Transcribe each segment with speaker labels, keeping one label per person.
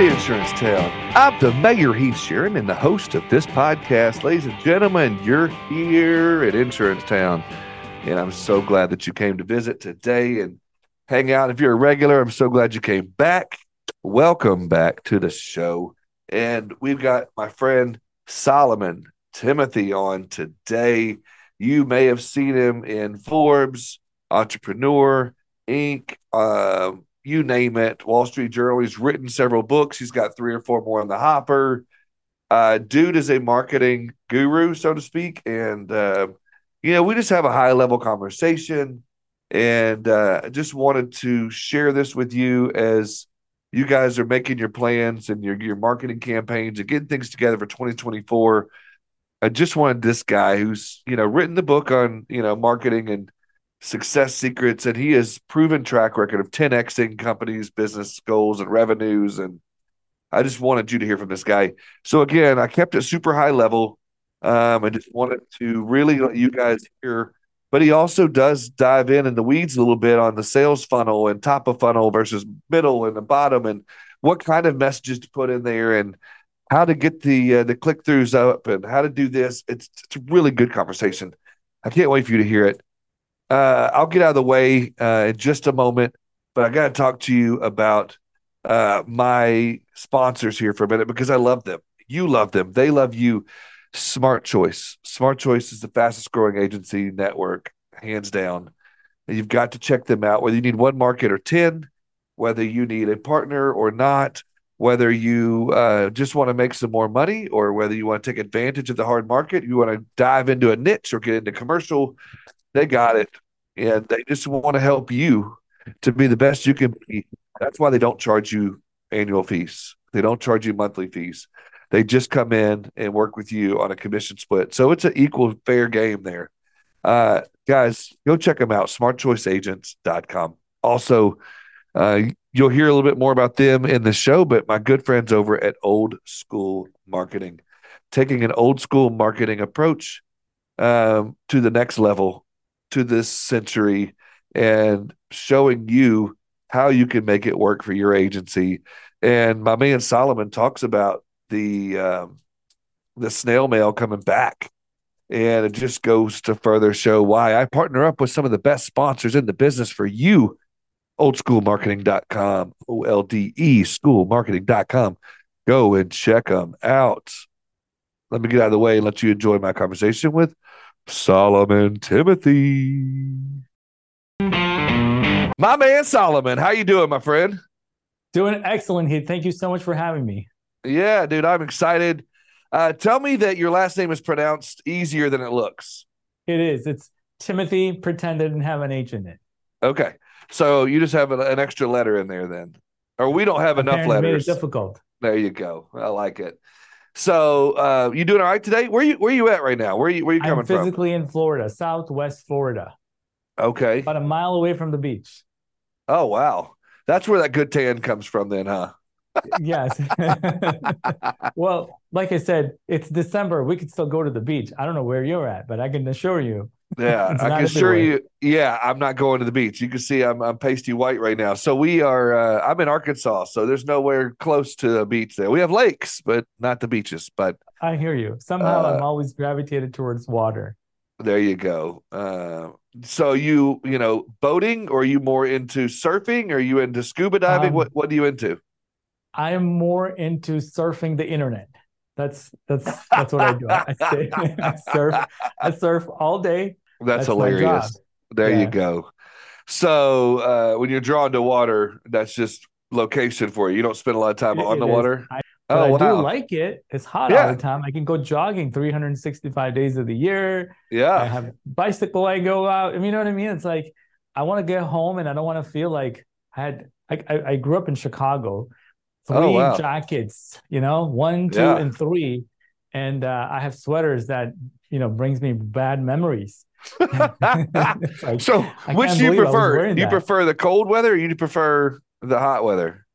Speaker 1: to Insurance Town. I'm the Mayor Heath Sheeran and the host of this podcast. Ladies and gentlemen, you're here at Insurance Town. And I'm so glad that you came to visit today and hang out. If you're a regular, I'm so glad you came back. Welcome back to the show. And we've got my friend Solomon Thimothy on today. You may have seen him in Forbes, Entrepreneur, Inc., uh, you name it. Wall Street Journal. He's written several books. He's got three or four more in the hopper. Uh, dude is a marketing guru, so to speak. And, uh, you know, we just have a high level conversation. And uh, just wanted to share this with you as you guys are making your plans and your, your marketing campaigns and getting things together for 2024. I just wanted this guy who's, you know, written the book on, you know, marketing and success secrets, and he has proven track record of 10xing companies' business goals and revenues. And I just wanted you to hear from this guy. So again, I kept it super high level. Um, I just wanted to really let you guys hear. But he also does dive in in the weeds a little bit on the sales funnel and top of funnel versus middle and the bottom, and what kind of messages to put in there, and how to get the uh, the click throughs up, and how to do this. It's it's a really good conversation. I can't wait for you to hear it. Uh, I'll get out of the way uh, in just a moment, but I got to talk to you about uh, my sponsors here for a minute because I love them. You love them. They love you. Smart Choice. Smart Choice is the fastest growing agency network, hands down. And you've got to check them out, whether you need one market or 10, whether you need a partner or not, whether you uh, just want to make some more money or whether you want to take advantage of the hard market, you want to dive into a niche or get into commercial they got it, and they just want to help you to be the best you can be. That's why they don't charge you annual fees. They don't charge you monthly fees. They just come in and work with you on a commission split. So it's an equal fair game there. Uh, guys, go check them out, smartchoiceagents.com. Also, uh, you'll hear a little bit more about them in the show, but my good friends over at Olde School Marketing, taking an old school marketing approach um, to the next level to this century and showing you how you can make it work for your agency. And my man Solomon talks about the um, the snail mail coming back. And it just goes to further show why I partner up with some of the best sponsors in the business for you. Oldeschoolmarketing.com, O L D E, schoolmarketing.com. Go and check them out. Let me get out of the way and let you enjoy my conversation with Solomon Thimothy. My man Solomon, how you doing, my friend?
Speaker 2: Doing excellent, Heath. Thank you so much for having me.
Speaker 1: Yeah, dude, I'm excited. Uh, tell me that your last name is pronounced easier than it looks.
Speaker 2: It is. It's Timothy. Pretend didn't have an H in it.
Speaker 1: Okay, so you just have an, an extra letter in there, then, or we don't have enough
Speaker 2: it
Speaker 1: letters.
Speaker 2: difficult.
Speaker 1: There you go. I like it. So, uh, you doing all right today? Where you Where you at right now? Where you Where you coming from?
Speaker 2: I'm physically in Florida, Southwest Florida.
Speaker 1: Okay.
Speaker 2: about a mile away from the beach.
Speaker 1: Oh wow, that's where that good tan comes from, then, huh?
Speaker 2: Yes. well, like I said, it's December. We could still go to the beach. I don't know where you're at, but I can assure you.
Speaker 1: Yeah, I can assure you. Yeah, I'm not going to the beach. You can see I'm I'm pasty white right now. So we are. Uh, I'm in Arkansas, so there's nowhere close to a beach there. We have lakes, but not the beaches. But
Speaker 2: I hear you. Somehow
Speaker 1: Uh,
Speaker 2: I'm always gravitated towards water.
Speaker 1: there you go. Uh, so you you know boating, or are you more into surfing? Or are you into scuba diving?
Speaker 2: Um,
Speaker 1: what what are you into?
Speaker 2: I am more into surfing the internet. That's that's that's what I do. I stay, I surf I surf all day.
Speaker 1: That's,
Speaker 2: that's
Speaker 1: hilarious. There you go. So uh, when you're drawn to water, that's just location for you. You don't spend a lot of time
Speaker 2: It-
Speaker 1: on
Speaker 2: it
Speaker 1: the
Speaker 2: is.
Speaker 1: water.
Speaker 2: I- But
Speaker 1: oh
Speaker 2: I
Speaker 1: wow!
Speaker 2: do like it. It's hot
Speaker 1: Yeah.
Speaker 2: all the time. I can go jogging 365 days of the year. Yeah. I
Speaker 1: yeah,
Speaker 2: have bicycle. I go out. I mean, you know what I mean? It's like I want to get home and I don't want to feel like I had. I, I, I grew up in Chicago. Three
Speaker 1: Oh, wow.
Speaker 2: jackets, you know, one, two,
Speaker 1: Yeah.
Speaker 2: and three, and uh, I have sweaters that you know brings me bad memories. Like,
Speaker 1: so which do you
Speaker 2: believe I was
Speaker 1: prefer? Do you prefer the cold weather or you prefer the hot weather?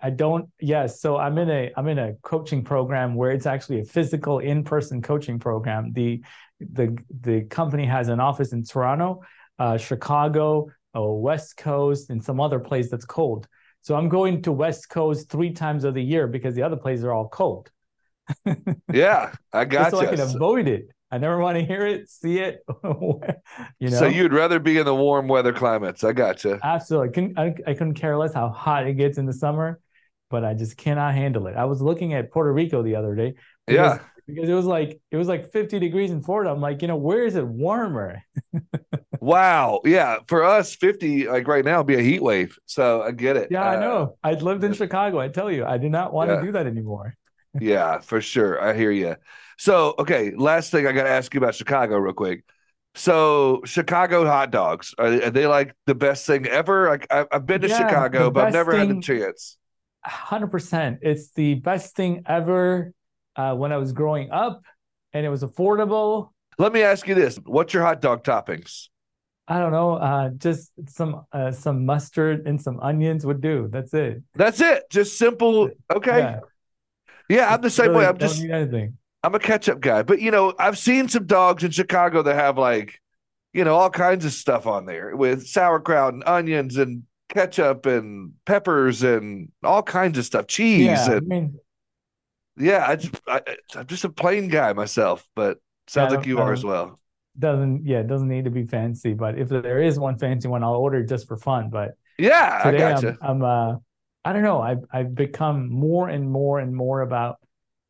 Speaker 2: I don't. Yes, so I'm in a I'm in a coaching program where it's actually a physical in-person coaching program. The the the company has an office in Toronto, uh, Chicago, uh, West Coast, and some other place that's cold. So I'm going to West Coast three times of the year because the other places are all cold.
Speaker 1: yeah, I got
Speaker 2: so I can avoid it. I never want to hear it, see it.
Speaker 1: you know. So you'd rather be in the warm weather climates. I gotcha.
Speaker 2: Absolutely. I couldn't, I, I couldn't care less how hot it gets in the summer, but I just cannot handle it. I was looking at Puerto Rico the other day.
Speaker 1: Because, yeah.
Speaker 2: Because it was like it was like 50 degrees in Florida. I'm like, you know, where is it warmer?
Speaker 1: wow. Yeah. For us, 50 like right now would be a heat wave. So I get it.
Speaker 2: Yeah, uh, I know. I lived in Chicago. I tell you, I do not want yeah. to do that anymore.
Speaker 1: Yeah, for sure. I hear you. So, okay, last thing I got to ask you about Chicago real quick. So, Chicago hot dogs are, are they like the best thing ever? Like I, have been to yeah, Chicago, but I've never thing, had the chance.
Speaker 2: Hundred percent, it's the best thing ever. Uh, when I was growing up, and it was affordable.
Speaker 1: Let me ask you this: What's your hot dog toppings?
Speaker 2: I don't know. Uh, just some uh, some mustard and some onions would do. That's it.
Speaker 1: That's it. Just simple. Okay. Yeah, yeah I'm the same really way. I'm just
Speaker 2: anything.
Speaker 1: I'm a ketchup guy, but you know, I've seen some dogs in Chicago that have like, you know, all kinds of stuff on there with sauerkraut and onions and ketchup and peppers and all kinds of stuff, cheese. Yeah, and, I mean, yeah, I just, I, am just a plain guy myself, but sounds like you are as well.
Speaker 2: Doesn't yeah, it doesn't need to be fancy, but if there is one fancy one, I'll order just for fun. But
Speaker 1: yeah,
Speaker 2: today
Speaker 1: I gotcha.
Speaker 2: I'm, I'm uh, I don't know. I've I've become more and more and more about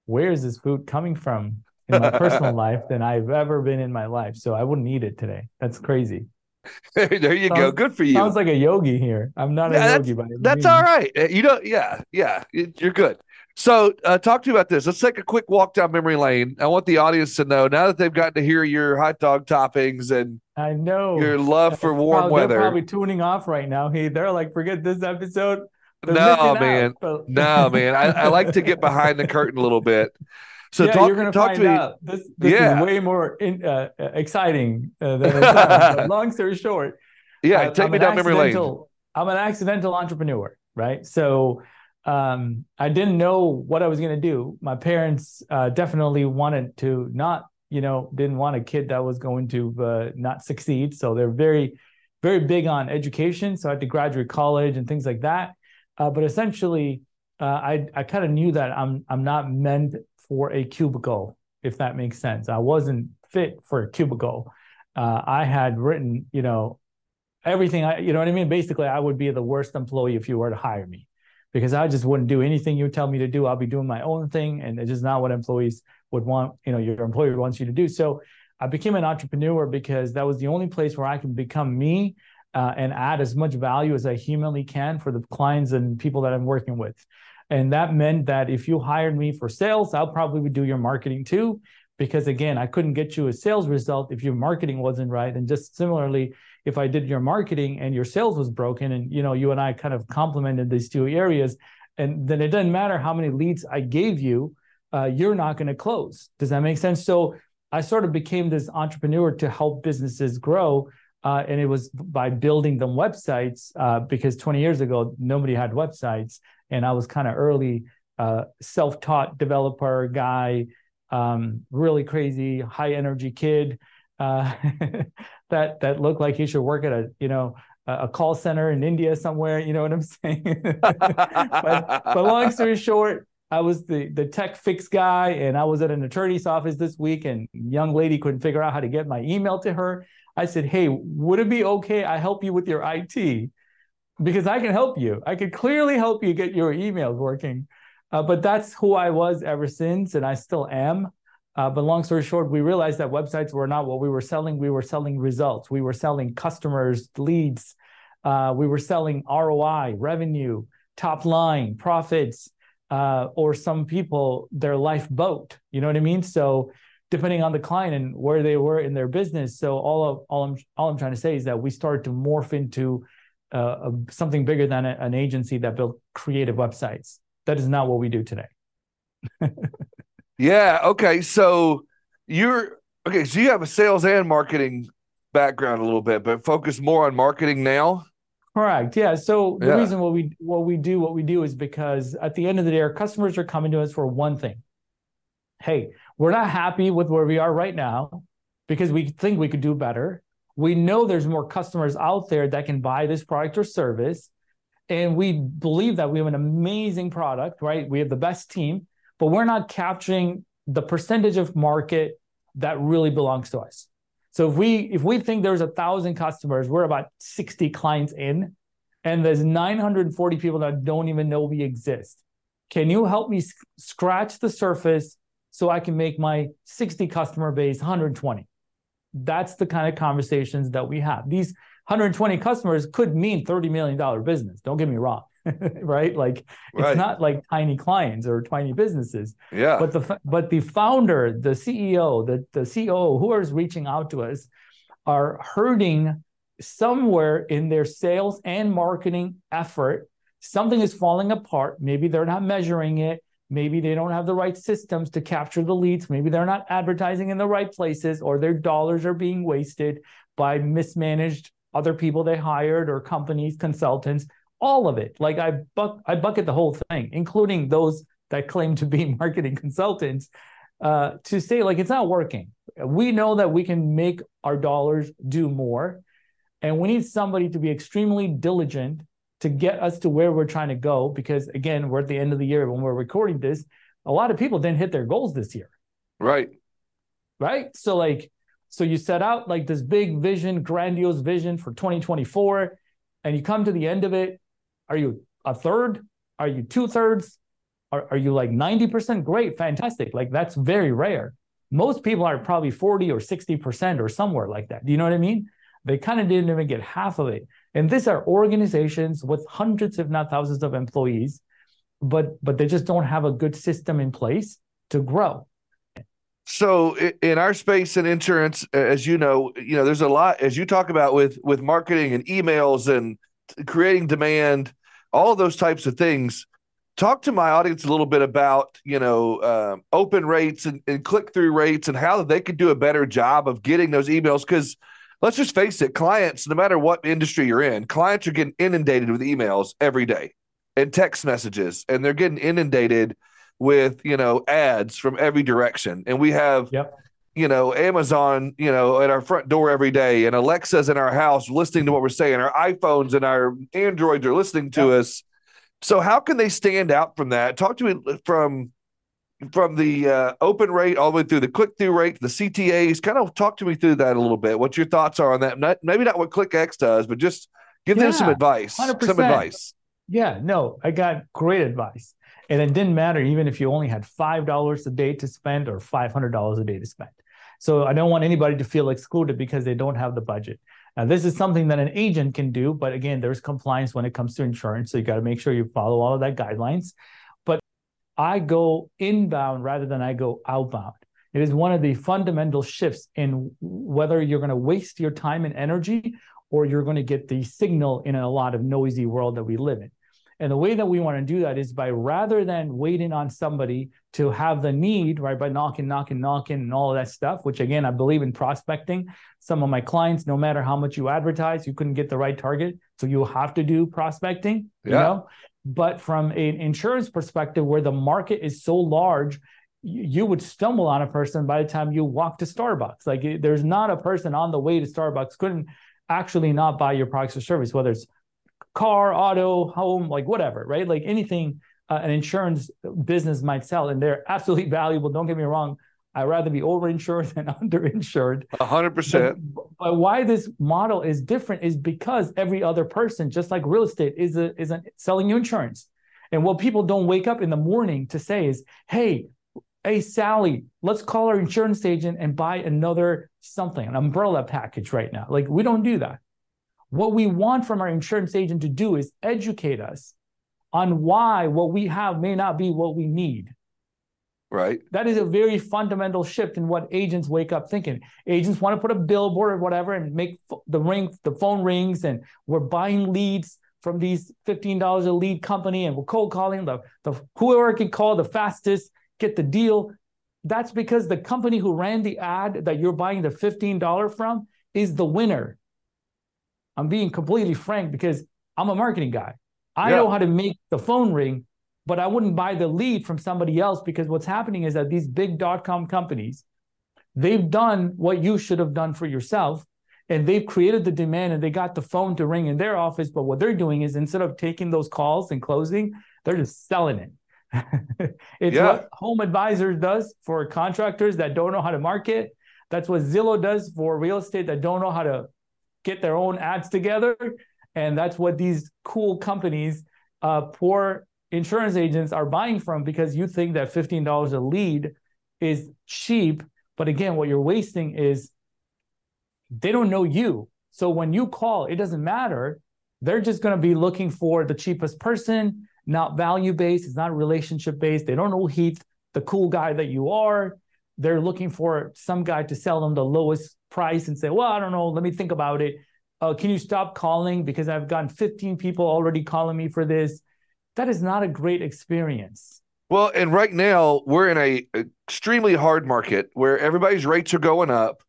Speaker 2: where is this food coming from in my personal life than I've ever been in my life. So I wouldn't eat it today. That's crazy.
Speaker 1: there you sounds, go. Good for you.
Speaker 2: Sounds like a yogi here. I'm not yeah, a yogi, but
Speaker 1: that's all right. Uh, you know, yeah, yeah, you're good. So, uh, talk to you about this. Let's take a quick walk down memory lane. I want the audience to know now that they've gotten to hear your hot dog toppings and
Speaker 2: I know
Speaker 1: your love for warm
Speaker 2: probably,
Speaker 1: weather.
Speaker 2: They're probably tuning off right now. Hey, they're like, forget this episode.
Speaker 1: No, man. no, man. I, I, like to get behind the curtain a little bit. So yeah, talk, you're gonna talk to me. Out.
Speaker 2: This, this yeah. is way more in, uh, exciting uh, than long story short.
Speaker 1: Yeah, uh, take I'm me down memory lane.
Speaker 2: I'm an accidental entrepreneur, right? So um, I didn't know what I was going to do. My parents uh, definitely wanted to not, you know, didn't want a kid that was going to uh, not succeed. So they're very, very big on education. So I had to graduate college and things like that. Uh, but essentially, uh, I I kind of knew that I'm I'm not meant for a cubicle, if that makes sense. I wasn't fit for a cubicle. Uh, I had written, you know, everything. I you know what I mean. Basically, I would be the worst employee if you were to hire me, because I just wouldn't do anything you tell me to do. I'll be doing my own thing, and it's just not what employees would want. You know, your employer wants you to do. So I became an entrepreneur because that was the only place where I can become me uh, and add as much value as I humanly can for the clients and people that I'm working with. And that meant that if you hired me for sales, I'll probably do your marketing too. Because again, I couldn't get you a sales result if your marketing wasn't right. And just similarly, if I did your marketing and your sales was broken, and you know, you and I kind of complemented these two areas, and then it doesn't matter how many leads I gave you, uh, you're not going to close. Does that make sense? So I sort of became this entrepreneur to help businesses grow uh, and it was by building them websites uh, because 20 years ago nobody had websites and i was kind of early uh, self-taught developer guy um, really crazy high energy kid uh, that that looked like he should work at a you know a call center in india somewhere you know what i'm saying but, but long story short I was the the tech fix guy, and I was at an attorney's office this week, and young lady couldn't figure out how to get my email to her. I said, Hey, would it be okay? I help you with your IT because I can help you. I could clearly help you get your emails working. Uh, but that's who I was ever since, and I still am. Uh, but long story short, we realized that websites were not what we were selling. We were selling results. We were selling customers, leads. Uh, we were selling ROI, revenue, top line, profits, uh, or some people their lifeboat. You know what I mean? So depending on the client and where they were in their business. So all of all I'm all I'm trying to say is that we started to morph into uh, a, something bigger than a, an agency that built creative websites. That is not what we do today.
Speaker 1: yeah. Okay. So you're okay. So you have a sales and marketing background a little bit, but focus more on marketing now.
Speaker 2: Correct. Yeah. So the yeah. reason what we what we do what we do is because at the end of the day, our customers are coming to us for one thing. Hey, we're not happy with where we are right now because we think we could do better. We know there's more customers out there that can buy this product or service. and we believe that we have an amazing product, right? We have the best team, but we're not capturing the percentage of market that really belongs to us. So if we if we think there's a thousand customers, we're about 60 clients in, and there's 940 people that don't even know we exist. Can you help me scratch the surface so I can make my 60 customer base 120? That's the kind of conversations that we have. These 120 customers could mean $30 million business. Don't get me wrong. right? Like it's not like tiny clients or tiny businesses.
Speaker 1: Yeah.
Speaker 2: But the but the founder, the CEO, the the COO, who is reaching out to us, are hurting somewhere in their sales and marketing effort. Something is falling apart. Maybe they're not measuring it. Maybe they don't have the right systems to capture the leads. Maybe they're not advertising in the right places, or their dollars are being wasted by mismanaged other people they hired or companies, consultants. All of it. Like I buck, I bucket the whole thing, including those that claim to be marketing consultants, uh, to say like it's not working. We know that we can make our dollars do more, and we need somebody to be extremely diligent to get us to where we're trying to go. Because again, we're at the end of the year when we're recording this. A lot of people didn't hit their goals this year,
Speaker 1: right.
Speaker 2: right? So like, so you set out like this big vision, grandiose vision for 2024, and you come to the end of it. Are you a third? Are you two thirds? Are, are you like 90%? Great, fantastic. Like that's very rare. Most people are probably 40 or 60% or somewhere like that. Do you know what I mean? They kind of didn't even get half of it. And these are organizations with hundreds, if not thousands, of employees, but but they just don't have a good system in place to grow.
Speaker 1: So in our space in insurance, as you know, you know, there's a lot as you talk about with with marketing and emails and creating demand, all those types of things. Talk to my audience a little bit about you know um, open rates and, and click through rates and how they could do a better job of getting those emails because let's just face it, clients, no matter what industry you're in, clients are getting inundated with emails every day and text messages, and they're getting inundated with you know ads from every direction. And we have
Speaker 2: Yep.
Speaker 1: you know amazon you know at our front door every day and alexa's in our house listening to what we're saying. Our iphones and our androids are listening to us. So how can they stand out from that? Talk to me from from the uh, open rate all the way through the click through rate the ctas kind of talk to me through that a little bit what your thoughts are on that not, maybe not what clickx does but just give them some advice some
Speaker 2: 100%.
Speaker 1: advice
Speaker 2: Yeah, no, I got great advice. And it didn't matter even if you only had $5 a day to spend or $500 a day to spend. So I don't want anybody to feel excluded because they don't have the budget. Now, this is something that an agent can do, but again, there's compliance when it comes to insurance. So you got to make sure you follow all of that guidelines. I go inbound rather than I go outbound. It is one of the fundamental shifts in whether you're going to waste your time and energy or you're going to get the signal in a lot of noisy world that we live in. And the way that we want to do that is by rather than waiting on somebody to have the need, right, by knocking, knocking, knocking, and all of that stuff, which again, I believe in prospecting. Some of my clients, no matter how much you advertise, you couldn't get the right target. So you have to do prospecting, you
Speaker 1: Yeah.
Speaker 2: know? But from an insurance perspective, where the market is so large, you would stumble on a person by the time you walk to Starbucks. Like there's not a person on the way to Starbucks couldn't actually not buy your products or service, whether it's car, auto, home, like whatever, right? Like anything uh, an insurance business might sell, and they're absolutely valuable. Don't get me wrong. I'd rather be overinsured than underinsured.
Speaker 1: A hundred percent
Speaker 2: But, but why this model is different is because every other person, just like real estate, is a, is a, selling you insurance. And what people don't wake up in the morning to say is, "Hey, hey Sally, let's call our insurance agent and buy another something, an umbrella package right now." Like we don't do that. What we want from our insurance agent to do is educate us on why what we have may not be what we need.
Speaker 1: Right
Speaker 2: That is a very fundamental shift in what agents wake up thinking. Agents want to put a billboard or whatever and make the ring, the phone rings, and we're buying leads from these fifteen dollars a lead company, and we're cold calling the the whoever can call the fastest, get the deal. That's because the company who ran the ad that you're buying the fifteen dollar from is the winner. I'm being completely frank because I'm a marketing guy. I
Speaker 1: Yeah.
Speaker 2: know how to make the phone ring but I wouldn't buy the lead from somebody else because what's happening is that these big dot com companies, they've done what you should have done for yourself. and they've created the demand and they got the phone to ring in their office. But what they're doing is instead of taking those calls and closing, they're just selling it. it's yeah. what Home Advisor does for contractors that don't know how to market. That's what Zillow does for real estate that don't know how to get their own ads together. And that's what these cool companies, uh, poor insurance agents are buying from because you think that $15 a lead is cheap. But again, what you're wasting is they don't know you. So when you call, it doesn't matter. They're just going to be looking for the cheapest person, not value based. It's not relationship based. They don't know Heath, the cool guy that you are. They're looking for some guy to sell them the lowest price and say, well, I don't know. Let me think about it. Uh, can you stop calling because I've gotten 15 people already calling me for this? That is not a great experience.
Speaker 1: Well, and right now we're in a extremely hard market where everybody's rates are going up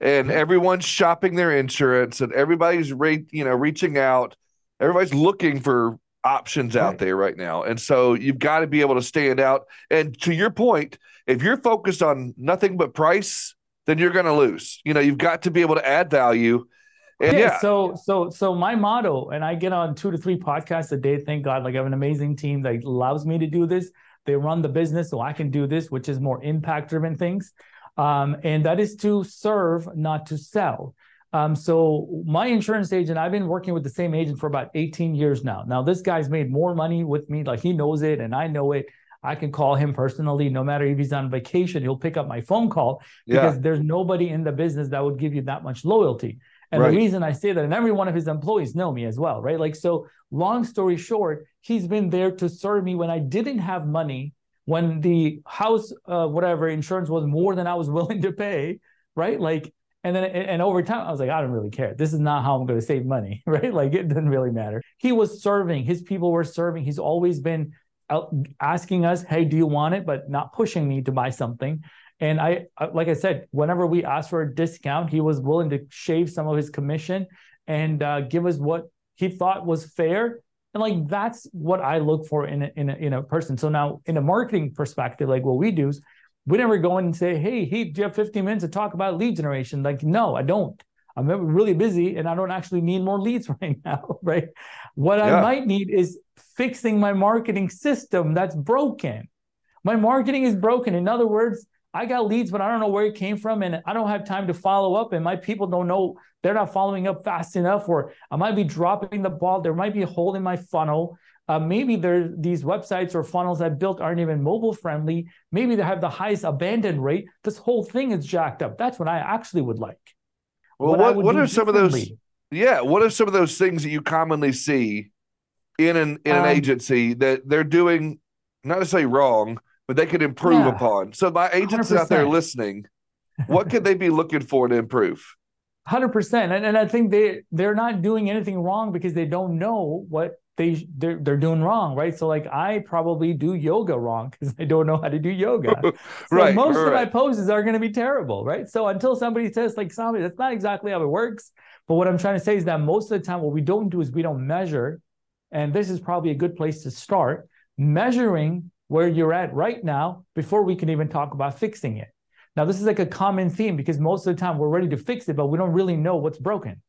Speaker 1: and mm-hmm. everyone's shopping their insurance and everybody's rate, you know, reaching out. Everybody's looking for options right. out there right now. And so you've got to be able to stand out. And to your point, if you're focused on nothing but price, then you're going to lose. You know, you've got to be able to add value. And yeah, yeah.
Speaker 2: So, so, so my motto, and I get on two to three podcasts a day. Thank God, like I have an amazing team that allows me to do this. They run the business, so I can do this, which is more impact driven things um, and that is to serve, not to sell. Um, so my insurance agent, I've been working with the same agent for about 18 years now. Now this guy's made more money with me, like he knows it and I know it. I can call him personally, no matter if he's on vacation, he'll pick up my phone call because yeah. there's nobody in the business that would give you that much loyalty. And right. the reason I say that, and every one of his employees know me as well, right? Like, so long story short, he's been there to serve me when I didn't have money when the house uh, whatever insurance was more than I was willing to pay, right? Like, and then and over time, I was like, I don't really care. This is not how I'm going to save money, right? Like, it doesn't really matter. He was serving. His people were serving. He's always been asking us, "Hey, do you want it?" But not pushing me to buy something. And I, like I said, whenever we asked for a discount, he was willing to shave some of his commission and uh, give us what he thought was fair and like that's what I look for in a, in a, in a person. So now in a marketing perspective, like what we do is we never go in and say, "Hey, hey, do you have 15 minutes to talk about lead generation?" Like, no, I don't. I'm really busy and I don't actually need more leads right now, right? What yeah. I might need is fixing my marketing system that's broken. My marketing is broken. In other words, I got leads, but I don't know where it came from, and I don't have time to follow up. And my people don't know they're not following up fast enough, or I might be dropping the ball. There might be a hole in my funnel. Uh, maybe there these websites or funnels I built aren't even mobile friendly. Maybe they have the highest abandon rate. This whole thing is jacked up. That's what I actually would like.
Speaker 1: Well, what what, what are some of those? Yeah, what are some of those things that you commonly see in an in an um, agency that they're doing not to say wrong, but they could improve yeah. upon. So my agents 100%. out there listening, what could they be looking for to improve?
Speaker 2: Hundred percent, and and I think they they're not doing anything wrong because they don't know what they they're, they're doing wrong, right? So like I probably do yoga wrong because I don't know how to do yoga. So right. Most right. of my poses are going to be terrible, right? So until somebody says like somebody that's not exactly how it works. But what I'm trying to say is that most of the time, what we don't do is we don't measure, and this is probably a good place to start measuring where you're at right now before we can even talk about fixing it. Now, this is like a common theme because most of the time we're ready to fix it, but we don't really know what's broken,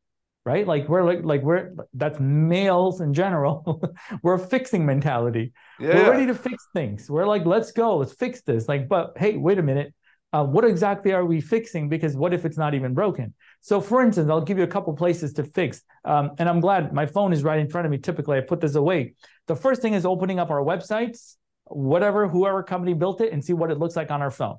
Speaker 2: right? Like we're like like we're that's males in general. we're a fixing mentality. Yeah. We're ready to fix things. We're like, let's go, let's fix this. Like, but hey, wait a minute. Uh, what exactly are we fixing? Because what if it's not even broken? So, for instance, I'll give you a couple places to fix. Um, and I'm glad my phone is right in front of me. Typically, I put this away. The first thing is opening up our websites whatever whoever company built it and see what it looks like on our phone.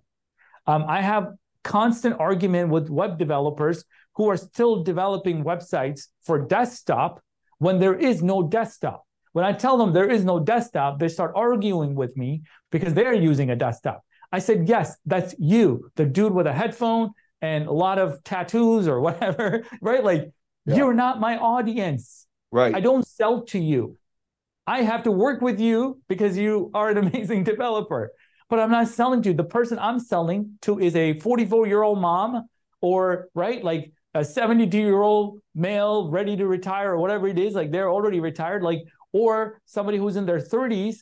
Speaker 2: Um, I have constant argument with web developers who are still developing websites for desktop when there is no desktop. When I tell them there is no desktop, they start arguing with me because they're using a desktop. I said, yes, that's you, the dude with a headphone and a lot of tattoos or whatever, right? Like, yeah. you're not my audience.
Speaker 1: Right.
Speaker 2: I don't sell to you. I have to work with you because you are an amazing developer. But I'm not selling to. The person I'm selling to is a 44 year old mom or, right, like a 72 year old male ready to retire or whatever it is. Like they're already retired, like, or somebody who's in their 30s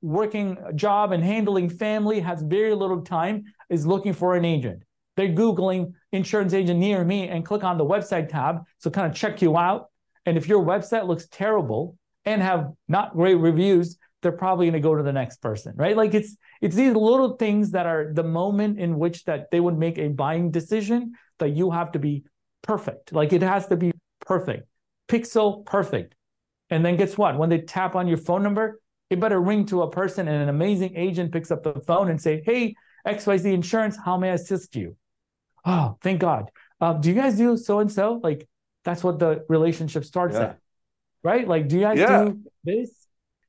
Speaker 2: working a job and handling family has very little time is looking for an agent They're Googling insurance agent near me and click on the website tab. So kind of check you out. And if your website looks terrible and have not great reviews, they're probably going to go to the next person, right? Like it's it's these little things that are the moment in which that they would make a buying decision that you have to be perfect. Like it has to be perfect, pixel perfect. And then guess what? When they tap on your phone number, it better ring to a person and an amazing agent picks up the phone and say, "Hey, XYZ Insurance, how may I assist you?" Oh, thank God. Uh, do you guys do so and so? Like that's what the relationship starts yeah. at, right? Like, do you guys yeah. do this?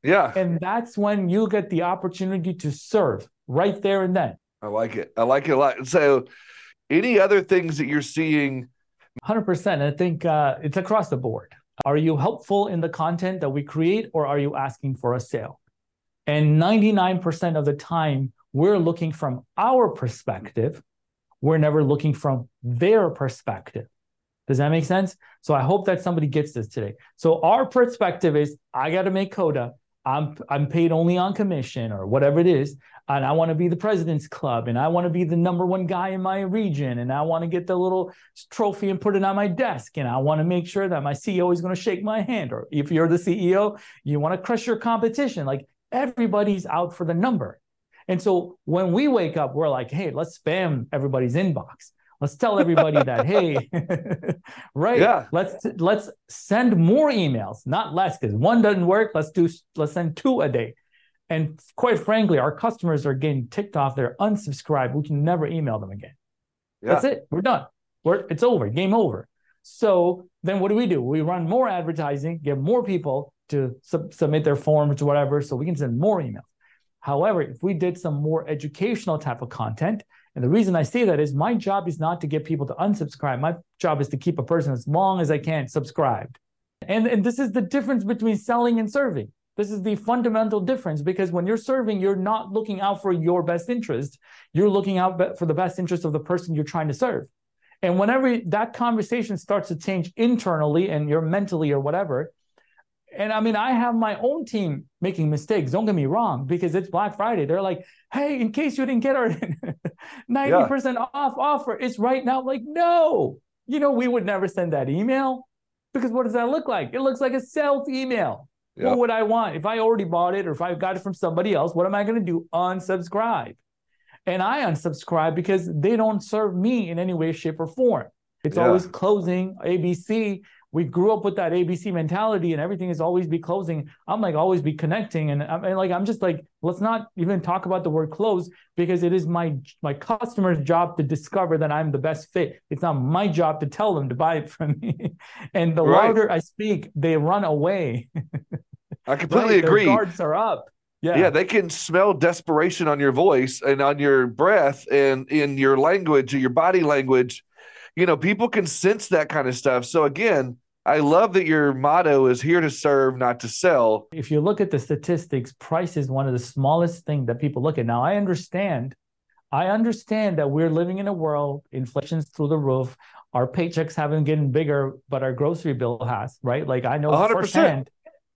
Speaker 1: Yeah.
Speaker 2: And that's when you get the opportunity to serve right there and then.
Speaker 1: I like it. I like it a lot. So, any other things that you're seeing?
Speaker 2: 100%. I think uh, it's across the board. Are you helpful in the content that we create or are you asking for a sale? And 99% of the time, we're looking from our perspective. We're never looking from their perspective. Does that make sense? So I hope that somebody gets this today. So our perspective is I got to make quota. I'm I'm paid only on commission or whatever it is, and I want to be the president's club, and I want to be the number one guy in my region, and I want to get the little trophy and put it on my desk, and I want to make sure that my CEO is going to shake my hand, or if you're the CEO, you want to crush your competition. Like everybody's out for the number, and so when we wake up, we're like, hey, let's spam everybody's inbox. Let's tell everybody that, hey, right? Yeah. Let's let's send more emails, not less, because one doesn't work. Let's do let's send two a day. And quite frankly, our customers are getting ticked off. They're unsubscribed. We can never email them again. Yeah. That's it. We're done. We're it's over. Game over. So then what do we do? We run more advertising, get more people to sub- submit their forms or whatever, so we can send more emails. However, if we did some more educational type of content, and the reason I say that is my job is not to get people to unsubscribe. My job is to keep a person as long as I can subscribed. And, and this is the difference between selling and serving. This is the fundamental difference because when you're serving, you're not looking out for your best interest. You're looking out for the best interest of the person you're trying to serve. And whenever that conversation starts to change internally and you're mentally or whatever, and I mean, I have my own team making mistakes. Don't get me wrong, because it's Black Friday. They're like, hey, in case you didn't get our 90% yeah. off offer, it's right now. Like, no, you know, we would never send that email because what does that look like? It looks like a self email. Yeah. What would I want? If I already bought it or if I got it from somebody else, what am I going to do? Unsubscribe. And I unsubscribe because they don't serve me in any way, shape, or form. It's yeah. always closing ABC we grew up with that ABC mentality and everything is always be closing. I'm like always be connecting. And I'm and like, I'm just like, let's not even talk about the word close because it is my my customer's job to discover that I'm the best fit. It's not my job to tell them to buy it from me. and the right. louder I speak, they run away.
Speaker 1: I completely right? agree.
Speaker 2: Their guards are up.
Speaker 1: Yeah. yeah, they can smell desperation on your voice and on your breath and in your language or your body language. You know, people can sense that kind of stuff. So again, I love that your motto is here to serve, not to sell.
Speaker 2: If you look at the statistics, price is one of the smallest things that people look at. Now, I understand. I understand that we're living in a world, inflation's through the roof. Our paychecks haven't gotten bigger, but our grocery bill has, right? Like I know 100%. firsthand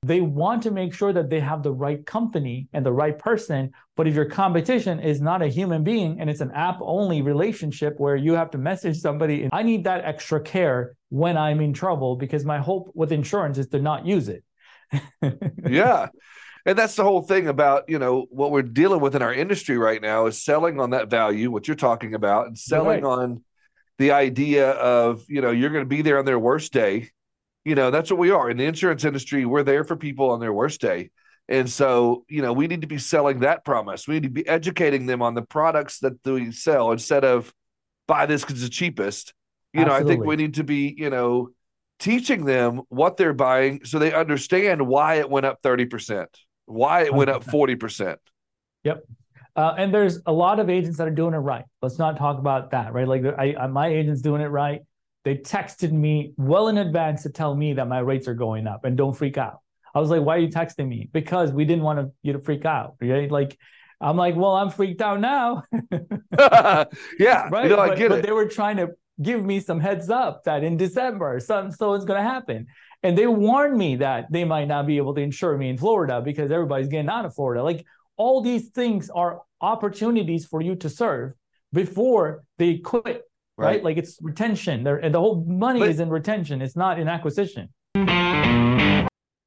Speaker 2: they want to make sure that they have the right company and the right person. But if your competition is not a human being and it's an app only relationship where you have to message somebody, I need that extra care when I'm in trouble because my hope with insurance is to not use it.
Speaker 1: yeah. And that's the whole thing about, you know, what we're dealing with in our industry right now is selling on that value, what you're talking about, and selling right. on the idea of, you know, you're going to be there on their worst day you know that's what we are in the insurance industry. We're there for people on their worst day. And so you know we need to be selling that promise. We need to be educating them on the products that we sell instead of buy this because it's the cheapest. You Absolutely. know i think we need to be you know teaching them what they're buying so they understand why it went up 30% why it went up 40%
Speaker 2: yep. Uh, and there's a lot of agents that are doing it right. Let's not talk about that right? Like I, I my agent's doing it right they texted me well in advance to tell me that my rates are going up and don't freak out. I was like, why are you texting me? Because we didn't want to, you to freak out. Right? Like, I'm like, well, I'm freaked out now.
Speaker 1: yeah.
Speaker 2: Right. You know, but, but they were trying to give me some heads up that in December, something so it's going to happen. And they warned me that they might not be able to insure me in Florida because everybody's getting out of Florida. Like all these things are opportunities for you to serve before they quit. Right. right? Like it's retention. They're, and the whole money but, is in retention. It's not in acquisition.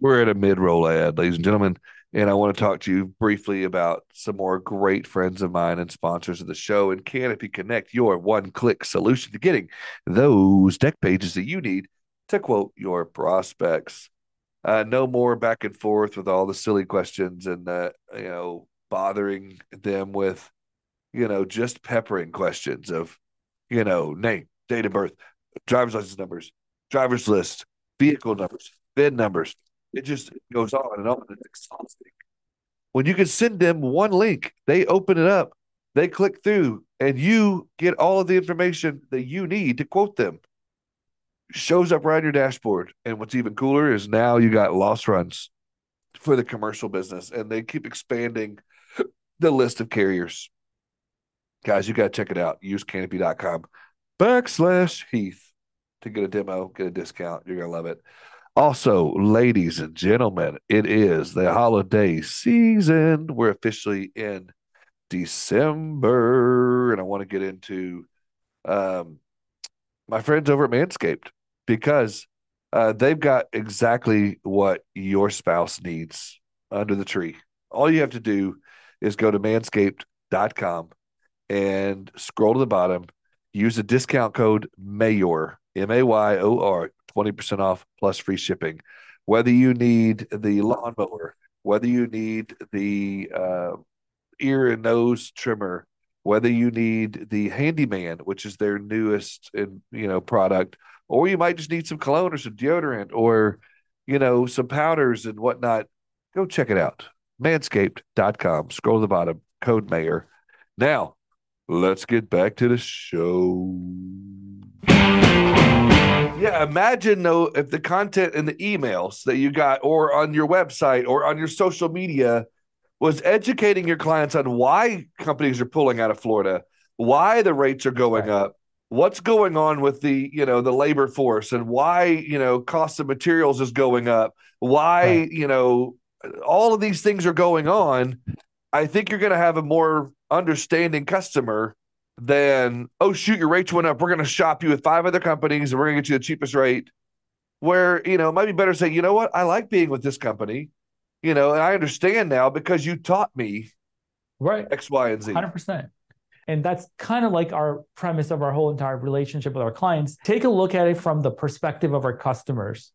Speaker 1: We're at a mid roll ad, ladies and gentlemen. And I want to talk to you briefly about some more great friends of mine and sponsors of the show and Canopy Connect, your one click solution to getting those deck pages that you need to quote your prospects. Uh, no more back and forth with all the silly questions and, uh, you know, bothering them with, you know, just peppering questions of, you know, name, date of birth, driver's license numbers, driver's list, vehicle numbers, VIN numbers, it just goes on and on. It's exhausting. When you can send them one link, they open it up, they click through, and you get all of the information that you need to quote them. Shows up right on your dashboard. And what's even cooler is now you got loss runs for the commercial business, and they keep expanding the list of carriers. Guys, you got to check it out. Use canopy.com backslash Heath to get a demo, get a discount. You're going to love it. Also, ladies and gentlemen, it is the holiday season. We're officially in December, and I want to get into um, my friends over at Manscaped because uh, they've got exactly what your spouse needs under the tree. All you have to do is go to manscaped.com and scroll to the bottom, use the discount code MAYOR, M A Y O R, 20% off plus free shipping. Whether you need the lawnmower, whether you need the uh, ear and nose trimmer, whether you need the handyman, which is their newest and you know product, or you might just need some cologne or some deodorant or you know some powders and whatnot, go check it out. Manscaped.com. Scroll to the bottom, code mayor. Now, let's get back to the show. Yeah, imagine though if the content in the emails that you got or on your website or on your social media was educating your clients on why companies are pulling out of Florida, why the rates are going right. up, what's going on with the, you know, the labor force and why, you know, cost of materials is going up, why, right. you know, all of these things are going on. I think you're going to have a more understanding customer than oh shoot your rates went up. We're going to shop you with five other companies and we're going to get you the cheapest rate. Where you know it might be better to say you know what? I like being with this company you know and i understand now because you taught me
Speaker 2: right.
Speaker 1: X y and z.
Speaker 2: 100% and that's kind of like our premise of our whole entire relationship with our clients. Take a look at it from the perspective of our customers.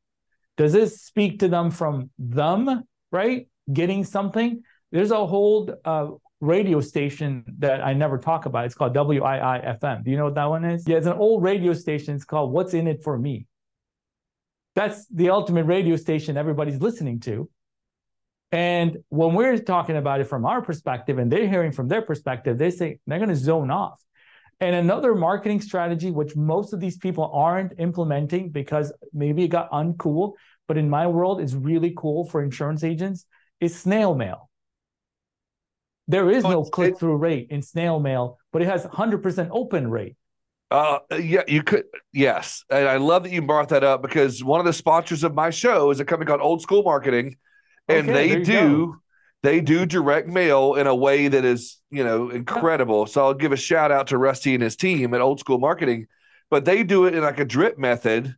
Speaker 2: Does this speak to them from them right? Getting something there's a whole uh, radio station that I never talk about. It's called WII FM. Do you know what that one is? Yeah, it's an old radio station. It's called What's in It for Me. That's the ultimate radio station everybody's listening to. And when we're talking about it from our perspective and they're hearing from their perspective, they say they're going to zone off. And another marketing strategy, which most of these people aren't implementing because maybe it got uncool, but in my world is really cool for insurance agents, is snail mail. There is no click through rate in snail mail, but it has 100% open rate.
Speaker 1: Uh, yeah, you could. Yes. And I love that you brought that up because one of the sponsors of my show is a company called Olde School Marketing. And okay, they do. Go. They do direct mail in a way that is, you know, incredible. So I'll give a shout out to Rusty and his team at Olde School Marketing, but they do it in like a drip method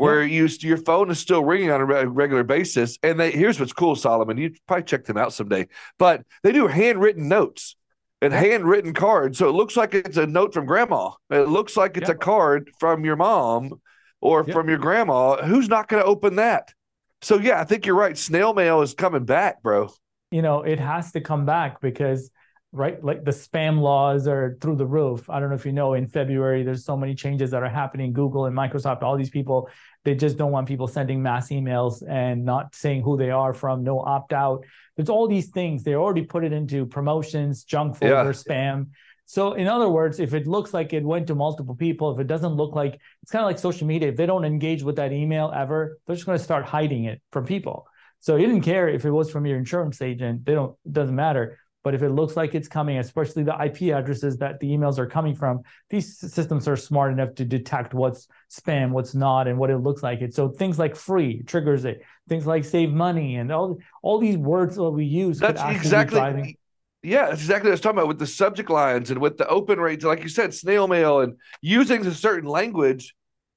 Speaker 1: where yeah. you your phone is still ringing on a regular basis. And they here's what's cool, Solomon. You probably check them out someday. But they do handwritten notes and handwritten cards, so it looks like it's a note from grandma. It looks like it's a card from your mom or from your grandma. Who's not going to open that? So yeah, I think you're right. Snail mail is coming back, bro.
Speaker 2: You know, it has to come back because right? Like the spam laws are through the roof. I don't know if you know, in February, there's so many changes that are happening. Google and Microsoft, all these people, they just don't want people sending mass emails and not saying who they are from, no opt out. There's all these things. They already put it into promotions, junk folder, yeah. spam. So, in other words, if it looks like it went to multiple people, if it doesn't look like it's kind of like social media, if they don't engage with that email ever, they're just going to start hiding it from people. So, you didn't care if it was from your insurance agent, they don't, it doesn't matter but if it looks like it's coming, especially the IP addresses that the emails are coming from, these systems are smart enough to detect what's spam, what's not, and what it looks like it. So things like free triggers it. Things like save money and all all these words that we use.
Speaker 1: That's exactly. Yeah, that's exactly what I was talking about with the subject lines and with the open rates, like you said, snail mail and using a certain language.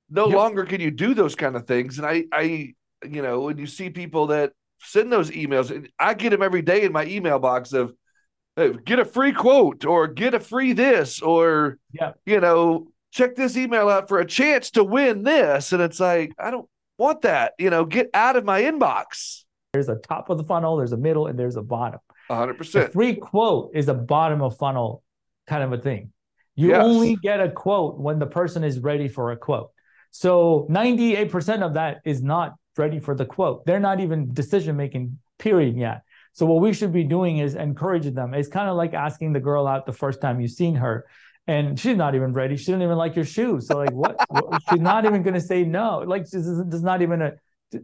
Speaker 1: No yep. longer can you do those kind of things. And I, I, you know, when you see people that send those emails, and I get them every day in my email box of Uh, get a free quote or get a free this or, yeah. you know, check this email out for a chance to win this. And it's like, I don't want that. You know, get out of my inbox.
Speaker 2: There's a top of the funnel, there's a middle, and there's a bottom.
Speaker 1: 100%.
Speaker 2: free quote is a bottom of funnel kind of a thing. You yes. only get a quote when the person is ready for a quote. So 98% of that is not ready for the quote. They're not even decision making period yet. So what we should be doing is encouraging them. It's kind of like asking the girl out the first time you've seen her and she's not even ready. She doesn't even like your shoes. So like what, what she's not even going to say no. Like she's, she's not even a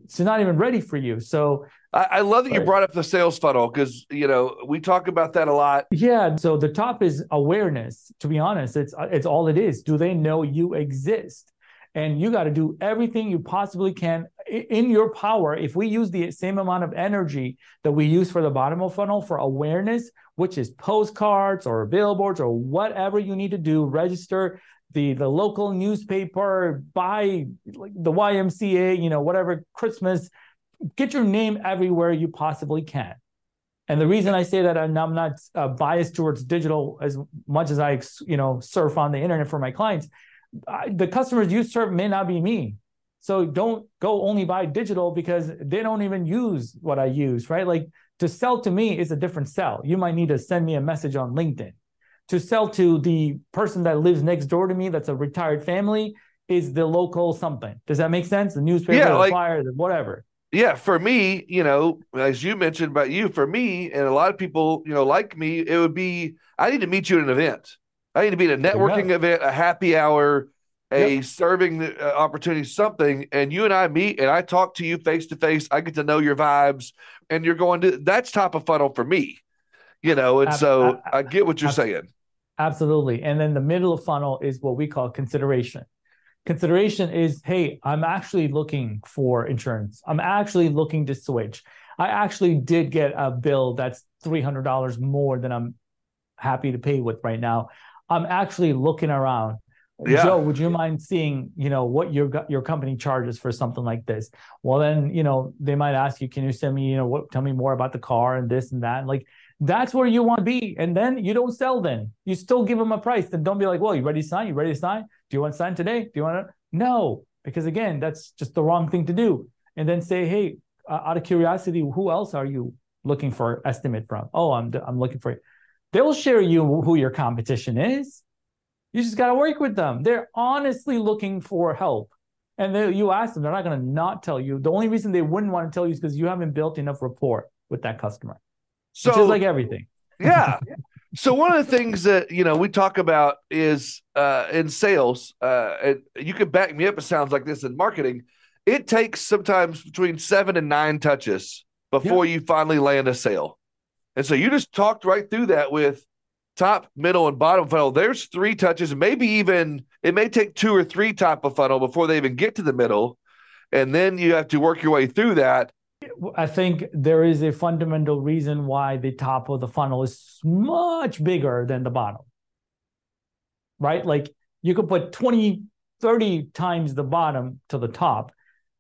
Speaker 2: she's not even ready for you. So
Speaker 1: I, I love that you brought up the sales funnel because you know we talk about that a lot.
Speaker 2: Yeah. So the top is awareness. To be honest, it's it's all it is. Do they know you exist? And you got to do everything you possibly can in your power. If we use the same amount of energy that we use for the bottom of funnel for awareness, which is postcards or billboards or whatever you need to do, register the the local newspaper, buy like the YMCA, you know, whatever Christmas, get your name everywhere you possibly can. And the reason I say that I'm not uh, biased towards digital as much as I, you know, surf on the internet for my clients, I, the customers you serve may not be me. So don't go only buy digital because they don't even use what I use, right? Like to sell to me is a different sell. You might need to send me a message on LinkedIn to sell to the person that lives next door to me that's a retired family is the local something. Does that make sense? The newspaper, yeah, the flyer, whatever.
Speaker 1: Yeah, for me, you know, as you mentioned about you, for me and a lot of people, you know, like me, it would be I need to meet you at an event. I need to be at a networking event, a happy hour, a yep. serving uh, opportunity, something, and you and I meet and I talk to you face to face. I get to know your vibes, and you're going to that's top of funnel for me, you know. And so I, I get what you're saying.
Speaker 2: Absolutely. And then the middle of funnel is what we call consideration. Consideration is, hey, I'm actually looking for insurance. I'm actually looking to switch. I actually did get a bill that's $300 more than I'm happy to pay with right now. I'm actually looking around. Yeah. Joe, would you mind seeing, you know, what your your company charges for something like this? Well, then, you know, they might ask you, can you send me, you know, what tell me more about the car and this and that. Like that's where you want to be. And then you don't sell then. You still give them a price. Then don't be like, well, you ready to sign? You ready to sign? Do you want to sign today? Do you want to? No, because again, that's just the wrong thing to do. And then say, hey, uh, out of curiosity, who else are you looking for estimate from? Oh, I'm I'm looking for. They'll share you who your competition is. You just got to work with them. They're honestly looking for help. And they, you ask them, they're not going to not tell you. The only reason they wouldn't want to tell you is because you haven't built enough rapport with that customer. So just like everything.
Speaker 1: yeah. So one of the things that you know we talk about is uh, in sales, uh, and you can back me up. It sounds like this in marketing. It takes sometimes between seven and nine touches before yeah. you finally land a sale. And so you just talked right through that with top, middle, and bottom funnel. There's three touches, maybe even it may take two or three top of funnel before they even get to the middle. And then you have to work your way through that.
Speaker 2: I think there is a fundamental reason why the top of the funnel is much bigger than the bottom. Right? Like you could put 20, 30 times the bottom to the top,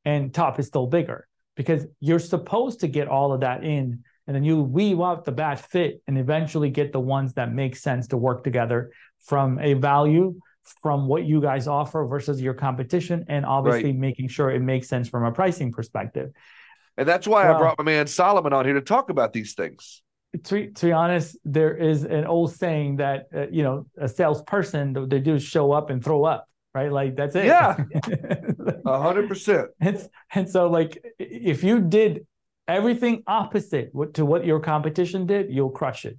Speaker 2: and top is still bigger because you're supposed to get all of that in. And then you weave out the bad fit and eventually get the ones that make sense to work together from a value, from what you guys offer versus your competition, and obviously right. making sure it makes sense from a pricing perspective.
Speaker 1: And that's why well, I brought my man Solomon on here to talk about these things.
Speaker 2: To, to be honest, there is an old saying that, uh, you know, a salesperson, they do show up and throw up, right? Like that's it.
Speaker 1: Yeah. A hundred percent.
Speaker 2: And, and so like, if you did everything opposite to what your competition did, you'll crush it.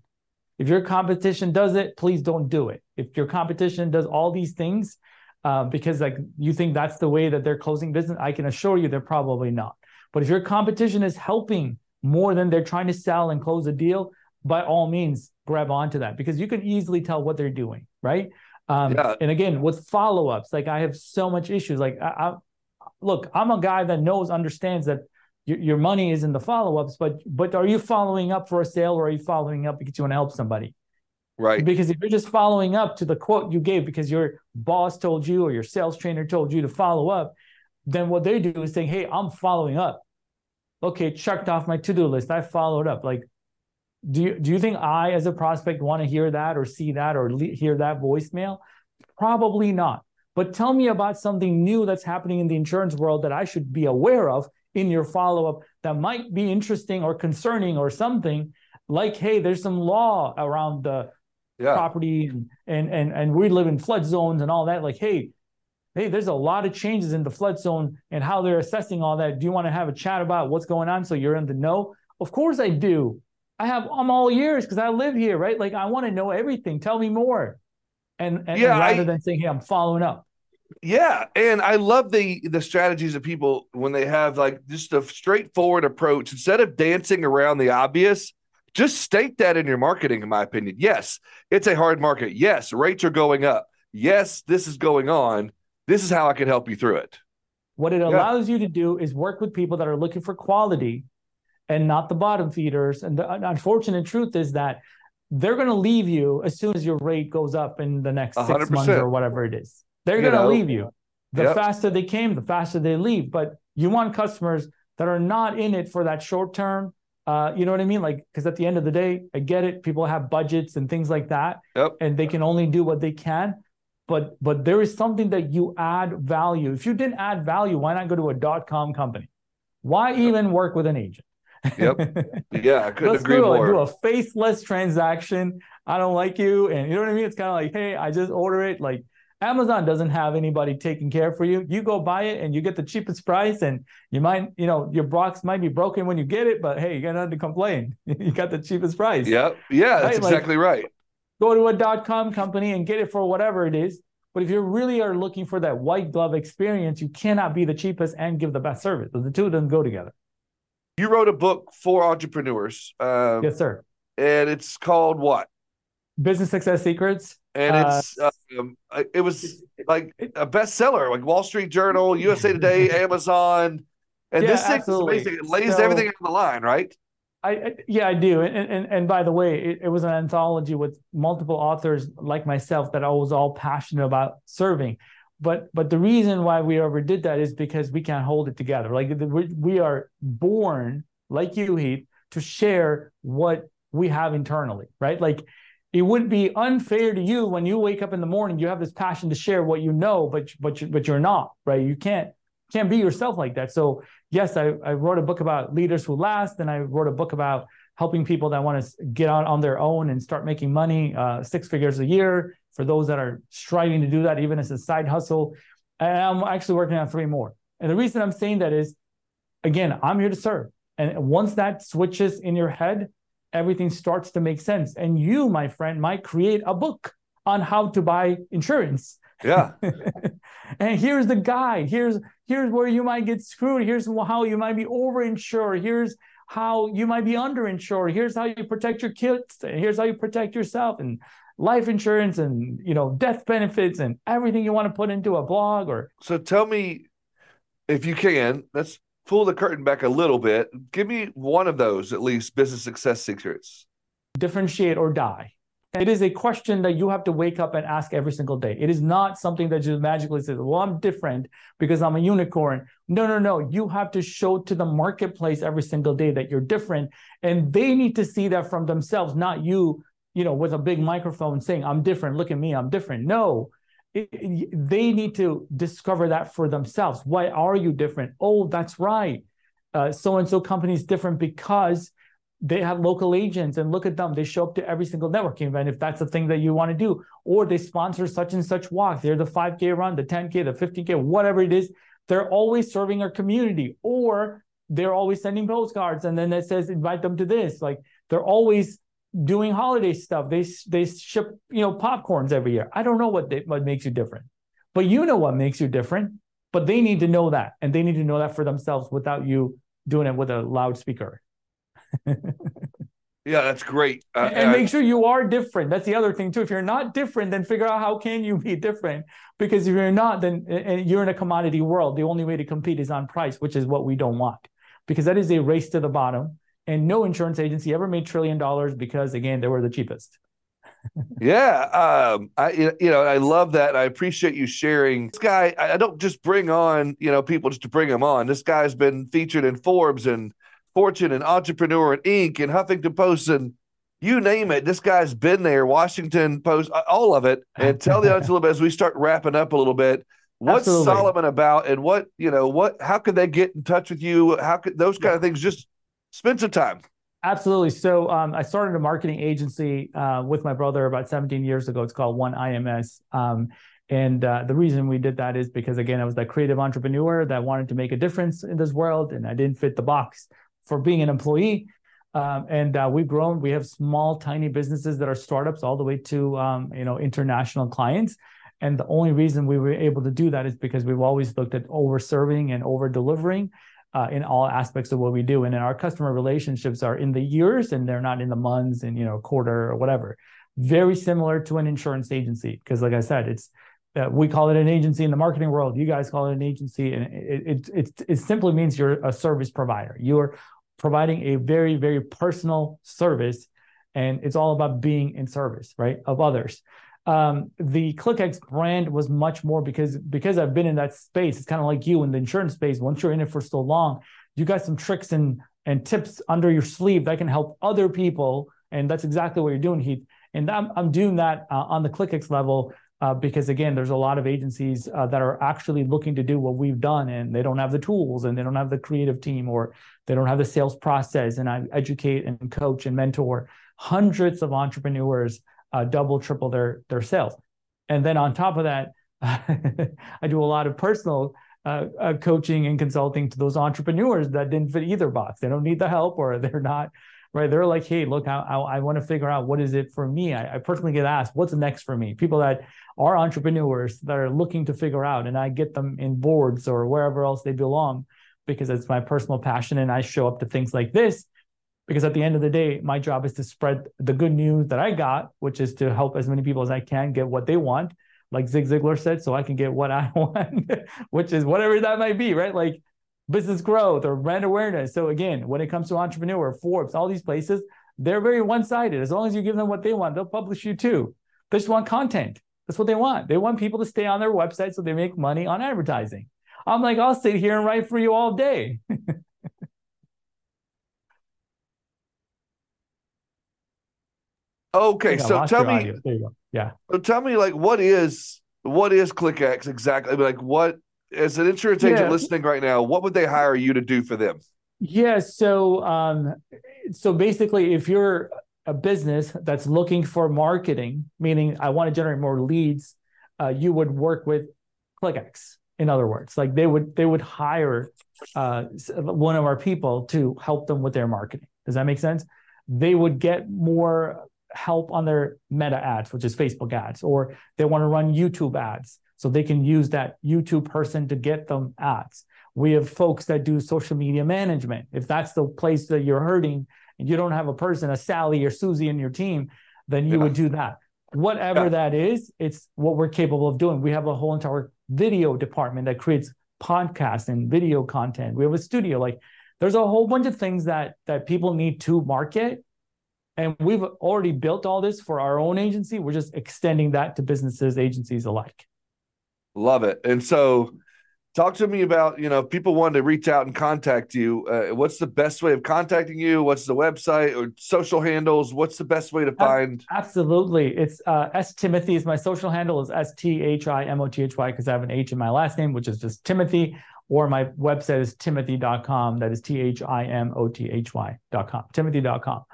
Speaker 2: If your competition does it, please don't do it. If your competition does all these things, uh, because like you think that's the way that they're closing business, I can assure you they're probably not. But if your competition is helping more than they're trying to sell and close a deal, by all means, grab onto that because you can easily tell what they're doing, right? Um, yeah. And again, with follow ups, like I have so much issues. Like, I, I, look, I'm a guy that knows, understands that your, your money is in the follow-ups, but but are you following up for a sale or are you following up because you want to help somebody?
Speaker 1: Right.
Speaker 2: Because if you're just following up to the quote you gave because your boss told you or your sales trainer told you to follow up, then what they do is saying, Hey, I'm following up. Okay, checked off my to-do list. I followed up. Like, do you do you think I as a prospect want to hear that or see that or le- hear that voicemail? Probably not. But tell me about something new that's happening in the insurance world that I should be aware of in your follow-up that might be interesting or concerning or something like hey there's some law around the yeah. property and, and and and we live in flood zones and all that. Like hey hey there's a lot of changes in the flood zone and how they're assessing all that. Do you want to have a chat about what's going on so you're in the know? Of course i do. I have i'm all ears because i live here right? Like i want to know everything. Tell me more. And, and, yeah, and rather I, than saying hey i'm following up
Speaker 1: yeah, and I love the the strategies of people when they have like just a straightforward approach instead of dancing around the obvious. Just state that in your marketing, in my opinion. Yes, it's a hard market. Yes, rates are going up. Yes, this is going on. This is how I can help you through it.
Speaker 2: What it allows yeah. you to do is work with people that are looking for quality and not the bottom feeders. And the unfortunate truth is that they're going to leave you as soon as your rate goes up in the next 6 100%. months or whatever it is. They're going to leave you. The yep. faster they came, the faster they leave. But you want customers that are not in it for that short term. Uh, you know what I mean? Like, because at the end of the day, I get it. People have budgets and things like that,
Speaker 1: yep.
Speaker 2: and they can only do what they can. But but there is something that you add value. If you didn't add value, why not go to a dot com company? Why even work with an agent?
Speaker 1: Yep. Yeah, I couldn't agree do, more.
Speaker 2: do a faceless transaction. I don't like you, and you know what I mean. It's kind of like, hey, I just order it. Like Amazon doesn't have anybody taking care for you. You go buy it and you get the cheapest price, and you might, you know, your box might be broken when you get it, but hey, you got nothing to complain. you got the cheapest price.
Speaker 1: Yeah, yeah, that's right? exactly like, right.
Speaker 2: Go to a dot com company and get it for whatever it is. But if you really are looking for that white glove experience, you cannot be the cheapest and give the best service. The two of them go together.
Speaker 1: You wrote a book for entrepreneurs.
Speaker 2: Uh, yes, sir.
Speaker 1: And it's called what?
Speaker 2: Business Success Secrets
Speaker 1: and it's uh, um, it was like a bestseller, like Wall Street Journal, USA Today, Amazon, and yeah, this thing is amazing. It lays so, everything on the line, right?
Speaker 2: I, I yeah, I do. And and, and by the way, it, it, was an anthology with multiple authors like myself that I was all passionate about serving. But but the reason why we ever did that is because we can't hold it together. Like we, we are born, like you, Heath, to share what we have internally, right? Like it would be unfair to you when you wake up in the morning you have this passion to share what you know but but you, but you're not right? You can't can't be yourself like that. So yes I, I wrote a book about leaders who last and i wrote a book about helping people that want to get out on their own and start making money uh, six figures a year for those that are striving to do that even as a side hustle. And i'm actually working on three more. And the reason i'm saying that is again i'm here to serve. And once that switches in your head everything starts to make sense. And you, my friend, might create a book on how to buy insurance.
Speaker 1: Yeah.
Speaker 2: and here's the guide. Here's here's where you might get screwed. Here's how you might be overinsured. Here's how you might be underinsured. Here's how you protect your kids. Here's how you protect yourself and life insurance and you know death benefits and everything you want to put into a blog or
Speaker 1: so tell me if you can let's pull the curtain back a little bit. Give me one of those, at least, business success secrets.
Speaker 2: Differentiate or die. It is a question that you have to wake up and ask every single day. It is not something that just magically says, well, I'm different because I'm a unicorn. No, no, no. You have to show to the marketplace every single day that you're different. And they need to see that from themselves, not you, you know, with a big microphone saying, I'm different. Look at me, I'm different. No, they need to discover that for themselves. Why are you different? Oh, that's right. So and so company is different because they have local agents and look at them. They show up to every single networking event if that's the thing that you want to do. Or they sponsor such and such walk. They're the 5K run, the 10K, the 50K, whatever it is. They're always serving our community. Or they're always sending postcards and then it says invite them to this. Like they're always doing holiday stuff. They they ship you know popcorns every year. I don't know what they, what makes you different, but you know what makes you different. But they need to know that, and they need to know that for themselves without you doing it with a loudspeaker.
Speaker 1: yeah, that's great.
Speaker 2: Uh, and, and make sure you are different. That's the other thing too. If you're not different, then figure out how can you be different. Because if you're not, then you're in a commodity world. The only way to compete is on price, which is what we don't want. because that is a race to the bottom. And no insurance agency ever made trillion dollars because again, they were the cheapest.
Speaker 1: yeah, um, I you know I love that. I appreciate you sharing. This guy, I don't just bring on you know people just to bring them on. This guy's been featured in Forbes and Fortune and Entrepreneur and Inc. and Huffington Post and you name it. This guy's been there. Washington Post, all of it. And tell the audience a little bit as we start wrapping up a little bit. What's Absolutely. Solomon about, and what you know? What? How could they get in touch with you? How could those kind yeah. of things? Just spend some time.
Speaker 2: Absolutely. So um, I started a marketing agency uh, with my brother about 17 years ago. It's called One IMS. Um, and uh, the reason we did that is because, again, I was that creative entrepreneur that wanted to make a difference in this world, and I didn't fit the box for being an employee. Um, and uh, we've grown. We have small, tiny businesses that are startups, all the way to um, you know international clients. And the only reason we were able to do that is because we've always looked at over serving and over delivering uh, in all aspects of what we do. And our customer relationships are in the years and they're not in the months and, you know, quarter or whatever. Very similar to an insurance agency. Because like I said, it's, uh, we call it an agency in the marketing world. You guys call it an agency, and it, it it it simply means you're a service provider. You're providing a very very personal service, and it's all about being in service, right, of others um, the ClickX brand was much more because because I've been in that space. It's kind of like you in the insurance space. Once you're in it for so long, you got some tricks and and tips under your sleeve that can help other people, and that's exactly what you're doing, Heath. And I'm I'm doing that uh, on the ClickX level. Uh, because again, there's a lot of agencies uh, that are actually looking to do what we've done, and they don't have the tools, and they don't have the creative team, or they don't have the sales process. And I educate and coach and mentor hundreds of entrepreneurs uh, double, triple their their sales. And then on top of that, I do a lot of personal uh, uh, coaching and consulting to those entrepreneurs that didn't fit either box. They don't need the help, or they're not right. They're like, hey, look, I, I, I want to figure out what is it for me. I, I personally get asked, what's next for me? People that are entrepreneurs that are looking to figure out, and I get them in boards or wherever else they belong because it's my personal passion, and I show up to things like this because at the end of the day my job is to spread the good news that i got which is to help as many people as i can get what they want. Like Zig Ziglar said so i can get what i want which is whatever that might be right? Like business growth or brand awareness. So again when it comes to entrepreneur forbes all these places they're very one-sided. As long as you give them what they want they'll publish you too. They just want content. That's what they want. They want people to stay on their website so they make money on advertising. I'm like i'll sit here and write for you all day
Speaker 1: Okay, so tell me.
Speaker 2: Audio. There you go. Yeah.
Speaker 1: So tell me, like, what is what is ClickX exactly? Like, what as an insurance agent yeah. listening right now, what would they hire you to do for them?
Speaker 2: Yeah. So, um, so basically, if you're a business that's looking for marketing, meaning I want to generate more leads, uh, you would work with ClickX. In other words, like they would they would hire uh, one of our people to help them with their marketing. Does that make sense? They would get more help on their meta ads, which is Facebook ads, or they want to run YouTube ads. So they can use that YouTube person to get them ads. We have folks that do social media management. If that's the place that you're hurting and you don't have a person, a Sally or Susie in your team, then you yeah. would do that. Whatever yeah. that is, it's what we're capable of doing. We have a whole entire video department that creates podcasts and video content. We have a studio. Like there's a whole bunch of things that that people need to market and we've already built all this for our own agency. We're just extending that to businesses, agencies alike.
Speaker 1: Love it. And so, talk to me about you know people want to reach out and contact you. Uh, what's the best way of contacting you? What's the website or social handles? What's the best way to find?
Speaker 2: Absolutely, it's uh, S Thimothy is my social handle is S T H I M O T H Y because I have an H in my last name, which is just Timothy. Or my website is thimothy.com. That is T H I M O T H Y.com. Thimothy.com.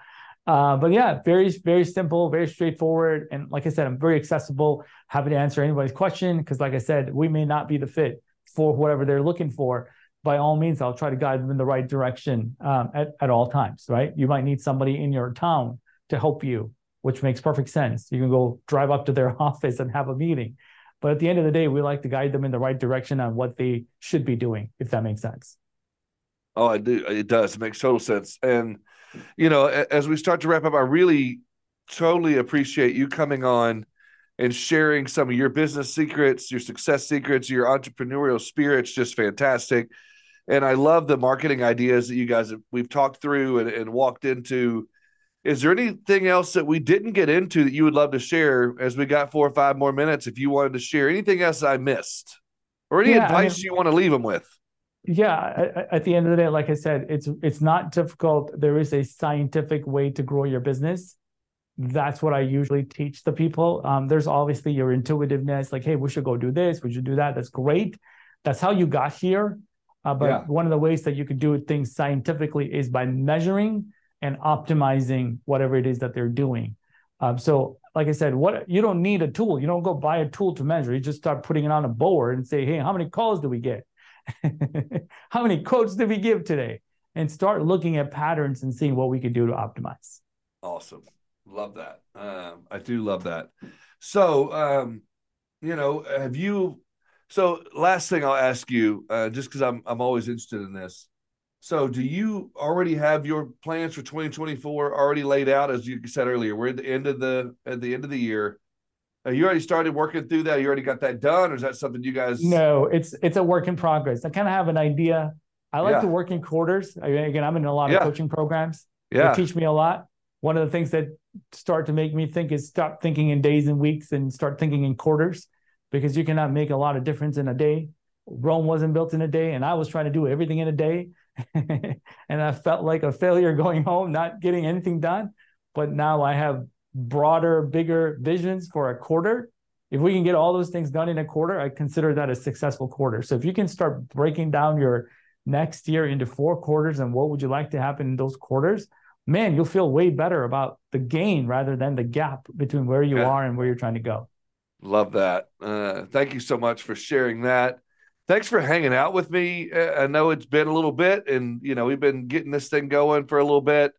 Speaker 2: Uh, but yeah, very, very simple, very straightforward. And like I said, I'm very accessible, happy to answer anybody's question. Because like I said, we may not be the fit for whatever they're looking for. By all means, I'll try to guide them in the right direction um, at, at all times, right? You might need somebody in your town to help you, which makes perfect sense. You can go drive up to their office and have a meeting. But at the end of the day, we like to guide them in the right direction on what they should be doing, if that makes sense.
Speaker 1: Oh, I do. It does. It makes total sense. And you know, as we start to wrap up, I really totally appreciate you coming on and sharing some of your business secrets, your success secrets, your entrepreneurial spirit. It's just fantastic. and I love the marketing ideas that you guys have, we've talked through and, and walked into. Is there anything else that we didn't get into that you would love to share as we got four or five more minutes? If you wanted to share anything else I missed, or any yeah, advice I mean, you want to leave them with?
Speaker 2: Yeah, at the end of the day, like I said, it's it's not difficult. There is a scientific way to grow your business. That's what I usually teach the people. Um, there's obviously your intuitiveness, like, hey, we should go do this, we should do that. That's great. That's how you got here. Uh, but yeah. one of the ways that you could do things scientifically is by measuring and optimizing whatever it is that they're doing. Um, so, like I said, what you don't need a tool. You don't go buy a tool to measure. You just start putting it on a board and say, hey, how many calls do we get? How many quotes did we give today? And start looking at patterns and seeing what we could do to optimize.
Speaker 1: Awesome. Love that. Um, I do love that. So, um, you know, have you? So, last thing I'll ask you, uh, just because I'm I'm always interested in this. So, do you already have your plans for 2024 already laid out? As you said earlier, we're at the end of the at the end of the year. You already started working through that. You already got that done, or is that something you guys?
Speaker 2: No, it's it's a work in progress. I kind of have an idea. I like yeah. to work in quarters. I again, I'm in a lot of yeah. coaching programs. Yeah, they teach me a lot. One of the things that start to make me think is stop thinking in days and weeks and start thinking in quarters, because you cannot make a lot of difference in a day. Rome wasn't built in a day, and I was trying to do everything in a day, and I felt like a failure going home, not getting anything done. But now I have broader, bigger visions for a quarter, if we can get all those things done in a quarter, I consider that a successful quarter. So if you can start breaking down your next year into four quarters and what would you like to happen in those quarters, man, you'll feel way better about the gain rather than the gap between where you yeah. are and where you're trying to go.
Speaker 1: Love that. Uh, thank you so much for sharing that. Thanks for hanging out with me. Uh, I know it's been a little bit, and you know we've been getting this thing going for a little bit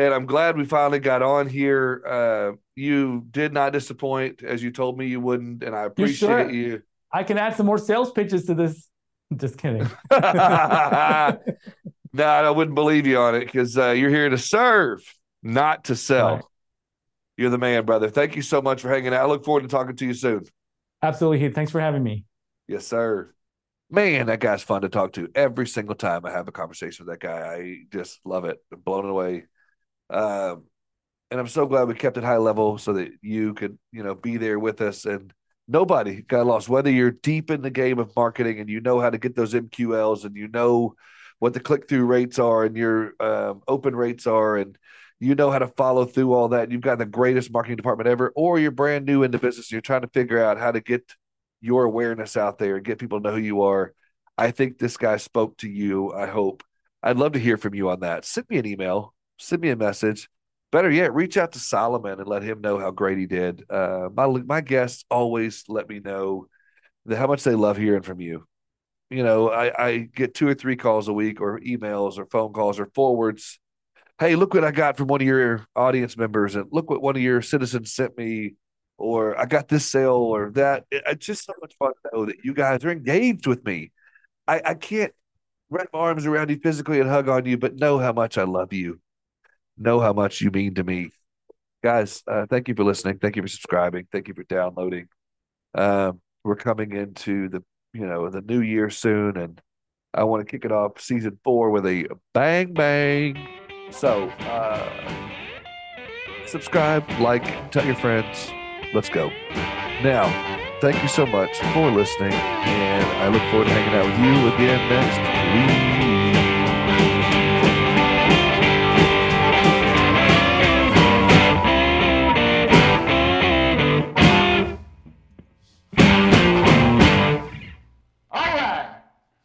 Speaker 1: and I'm glad we finally got on here. Uh, you did not disappoint, as you told me you wouldn't, and I appreciate sure? you.
Speaker 2: I can add some more sales pitches to this. Just kidding.
Speaker 1: no, I wouldn't believe you on it because uh, you're here to serve, not to sell. Right. You're the man, brother. Thank you so much for hanging out. I look forward to talking to you soon.
Speaker 2: Absolutely, Heath. Thanks for having me.
Speaker 1: Yes, sir. Man, that guy's fun to talk to. Every single time I have a conversation with that guy, I just love it. I'm blown away. Um, and I'm so glad we kept it high level so that you could, you know, be there with us and nobody got lost. Whether you're deep in the game of marketing and you know how to get those MQLs and you know what the click through rates are and your um, open rates are and you know how to follow through all that. You've got the greatest marketing department ever, or you're brand new into business. And you're trying to figure out how to get your awareness out there and get people to know who you are. I think this guy spoke to you. I hope. I'd love to hear from you on that. Send me an email send me a message. Better yet, reach out to Solomon and let him know how great he did. Uh, my my guests always let me know that how much they love hearing from you. You know, I, I get two or three calls a week, or emails, or phone calls, or forwards. Hey, look what I got from one of your audience members, and look what one of your citizens sent me, or I got this sale or that. It, it's just so much fun to know that you guys are engaged with me. I, I can't wrap my arms around you physically and hug on you, but know how much I love you know how much you mean to me. Guys, uh, thank you for listening. Thank you for subscribing. Thank you for downloading. Um, we're coming into the you know the new year soon, and I want to kick it off season four with a bang bang. So uh, subscribe, like, tell your friends. Let's go. Now, thank you so much for listening, and I look forward to hanging out with you again next week.